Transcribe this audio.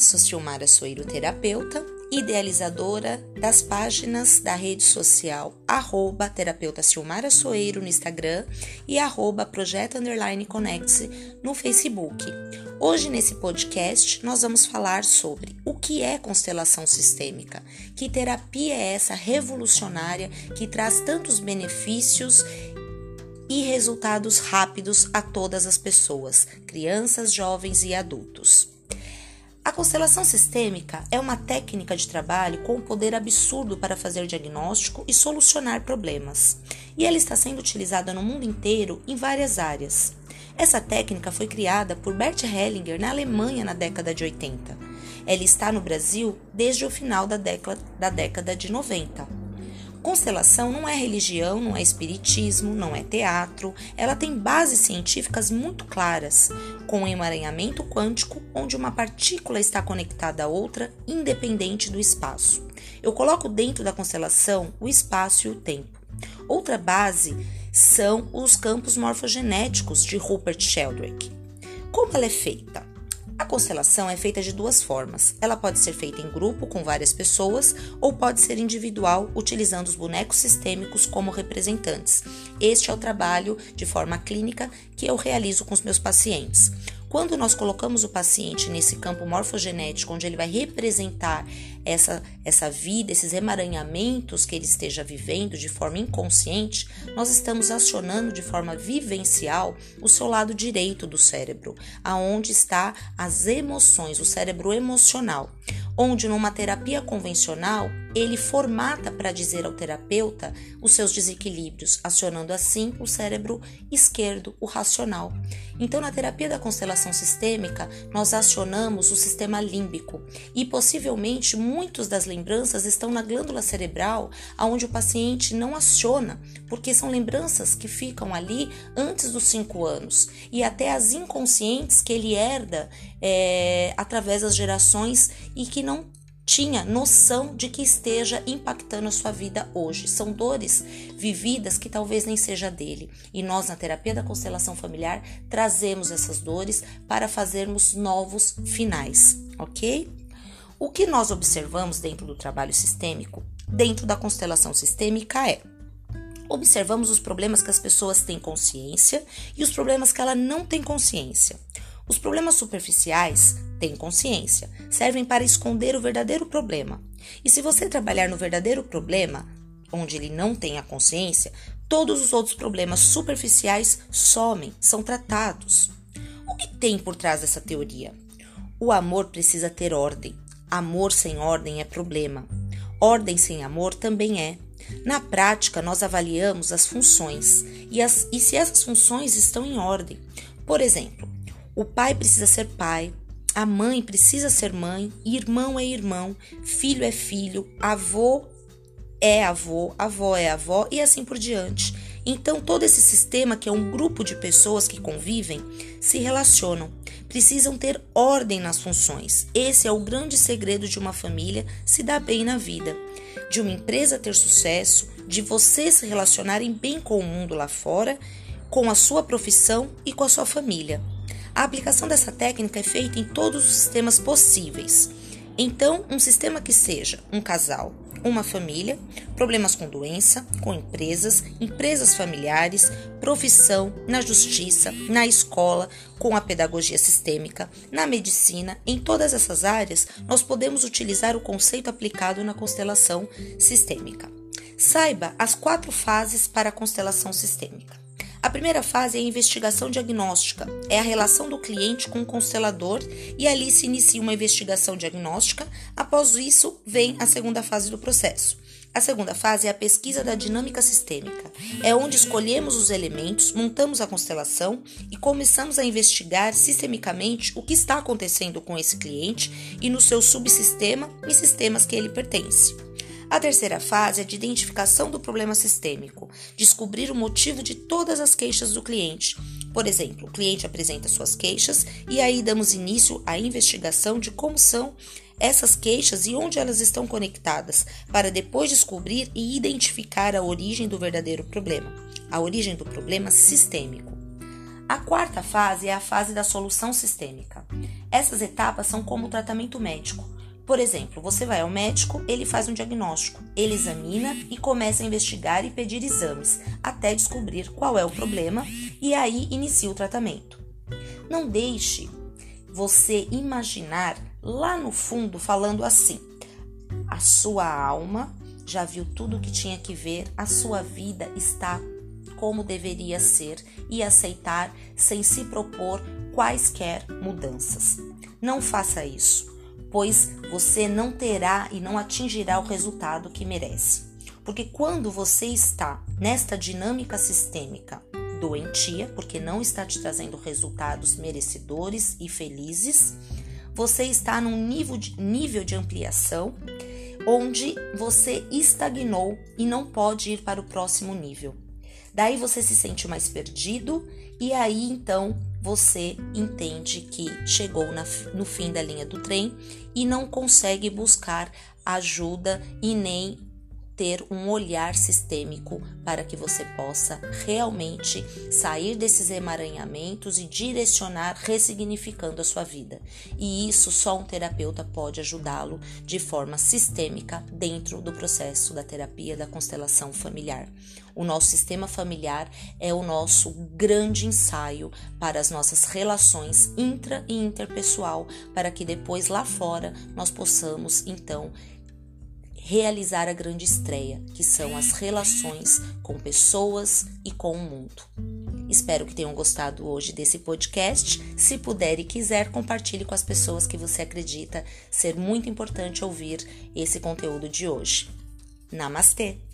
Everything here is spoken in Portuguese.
Sou Silmara Soeiro, terapeuta, idealizadora das páginas da rede social arroba terapeuta Silmara Soeiro no Instagram e arroba projeto underline connect no Facebook. Hoje nesse podcast nós vamos falar sobre o que é constelação sistêmica, que terapia é essa revolucionária que traz tantos benefícios e resultados rápidos a todas as pessoas, crianças, jovens e adultos. A constelação sistêmica é uma técnica de trabalho com um poder absurdo para fazer diagnóstico e solucionar problemas, e ela está sendo utilizada no mundo inteiro em várias áreas. Essa técnica foi criada por Bert Hellinger na Alemanha na década de 80. Ela está no Brasil desde o final da década, da década de 90. Constelação não é religião, não é espiritismo, não é teatro. Ela tem bases científicas muito claras, com um emaranhamento quântico onde uma partícula está conectada a outra independente do espaço. Eu coloco dentro da constelação o espaço e o tempo. Outra base são os campos morfogenéticos de Rupert Sheldrake. Como ela é feita? A constelação é feita de duas formas. Ela pode ser feita em grupo com várias pessoas ou pode ser individual, utilizando os bonecos sistêmicos como representantes. Este é o trabalho de forma clínica que eu realizo com os meus pacientes. Quando nós colocamos o paciente nesse campo morfogenético, onde ele vai representar essa, essa vida, esses emaranhamentos que ele esteja vivendo de forma inconsciente, nós estamos acionando de forma vivencial o seu lado direito do cérebro, aonde está as emoções, o cérebro emocional onde numa terapia convencional ele formata para dizer ao terapeuta os seus desequilíbrios, acionando assim o cérebro esquerdo, o racional. Então, na terapia da constelação sistêmica, nós acionamos o sistema límbico. E possivelmente muitas das lembranças estão na glândula cerebral, aonde o paciente não aciona, porque são lembranças que ficam ali antes dos cinco anos. E até as inconscientes que ele herda é, através das gerações e que não tinha noção de que esteja impactando a sua vida hoje. São dores vividas que talvez nem seja dele. E nós, na terapia da constelação familiar, trazemos essas dores para fazermos novos finais, ok? O que nós observamos dentro do trabalho sistêmico, dentro da constelação sistêmica, é observamos os problemas que as pessoas têm consciência e os problemas que ela não tem consciência. Os problemas superficiais têm consciência, servem para esconder o verdadeiro problema. E se você trabalhar no verdadeiro problema, onde ele não tem a consciência, todos os outros problemas superficiais somem, são tratados. O que tem por trás dessa teoria? O amor precisa ter ordem. Amor sem ordem é problema. Ordem sem amor também é. Na prática, nós avaliamos as funções e, as, e se essas funções estão em ordem. Por exemplo, o pai precisa ser pai, a mãe precisa ser mãe, irmão é irmão, filho é filho, avô é avô, avó é avó e assim por diante. Então, todo esse sistema, que é um grupo de pessoas que convivem, se relacionam, precisam ter ordem nas funções. Esse é o grande segredo de uma família se dar bem na vida, de uma empresa ter sucesso, de vocês se relacionarem bem com o mundo lá fora, com a sua profissão e com a sua família. A aplicação dessa técnica é feita em todos os sistemas possíveis. Então, um sistema que seja um casal, uma família, problemas com doença, com empresas, empresas familiares, profissão, na justiça, na escola, com a pedagogia sistêmica, na medicina, em todas essas áreas, nós podemos utilizar o conceito aplicado na constelação sistêmica. Saiba as quatro fases para a constelação sistêmica. A primeira fase é a investigação diagnóstica, é a relação do cliente com o constelador e ali se inicia uma investigação diagnóstica. Após isso, vem a segunda fase do processo. A segunda fase é a pesquisa da dinâmica sistêmica. É onde escolhemos os elementos, montamos a constelação e começamos a investigar sistemicamente o que está acontecendo com esse cliente e no seu subsistema e sistemas que ele pertence. A terceira fase é de identificação do problema sistêmico, descobrir o motivo de todas as queixas do cliente. Por exemplo, o cliente apresenta suas queixas e aí damos início à investigação de como são essas queixas e onde elas estão conectadas, para depois descobrir e identificar a origem do verdadeiro problema, a origem do problema sistêmico. A quarta fase é a fase da solução sistêmica. Essas etapas são como o tratamento médico. Por exemplo, você vai ao médico, ele faz um diagnóstico, ele examina e começa a investigar e pedir exames até descobrir qual é o problema e aí inicia o tratamento. Não deixe você imaginar lá no fundo falando assim: a sua alma já viu tudo o que tinha que ver, a sua vida está como deveria ser e aceitar sem se propor quaisquer mudanças. Não faça isso pois você não terá e não atingirá o resultado que merece. Porque quando você está nesta dinâmica sistêmica doentia, porque não está te trazendo resultados merecedores e felizes, você está num nível de, nível de ampliação onde você estagnou e não pode ir para o próximo nível. Daí você se sente mais perdido e aí então você entende que chegou na, no fim da linha do trem e não consegue buscar ajuda e nem ter um olhar sistêmico para que você possa realmente sair desses emaranhamentos e direcionar, ressignificando a sua vida. E isso só um terapeuta pode ajudá-lo de forma sistêmica dentro do processo da terapia da constelação familiar. O nosso sistema familiar é o nosso grande ensaio para as nossas relações intra e interpessoal, para que depois lá fora nós possamos então realizar a grande estreia, que são as relações com pessoas e com o mundo. Espero que tenham gostado hoje desse podcast. Se puder e quiser, compartilhe com as pessoas que você acredita ser muito importante ouvir esse conteúdo de hoje. Namastê!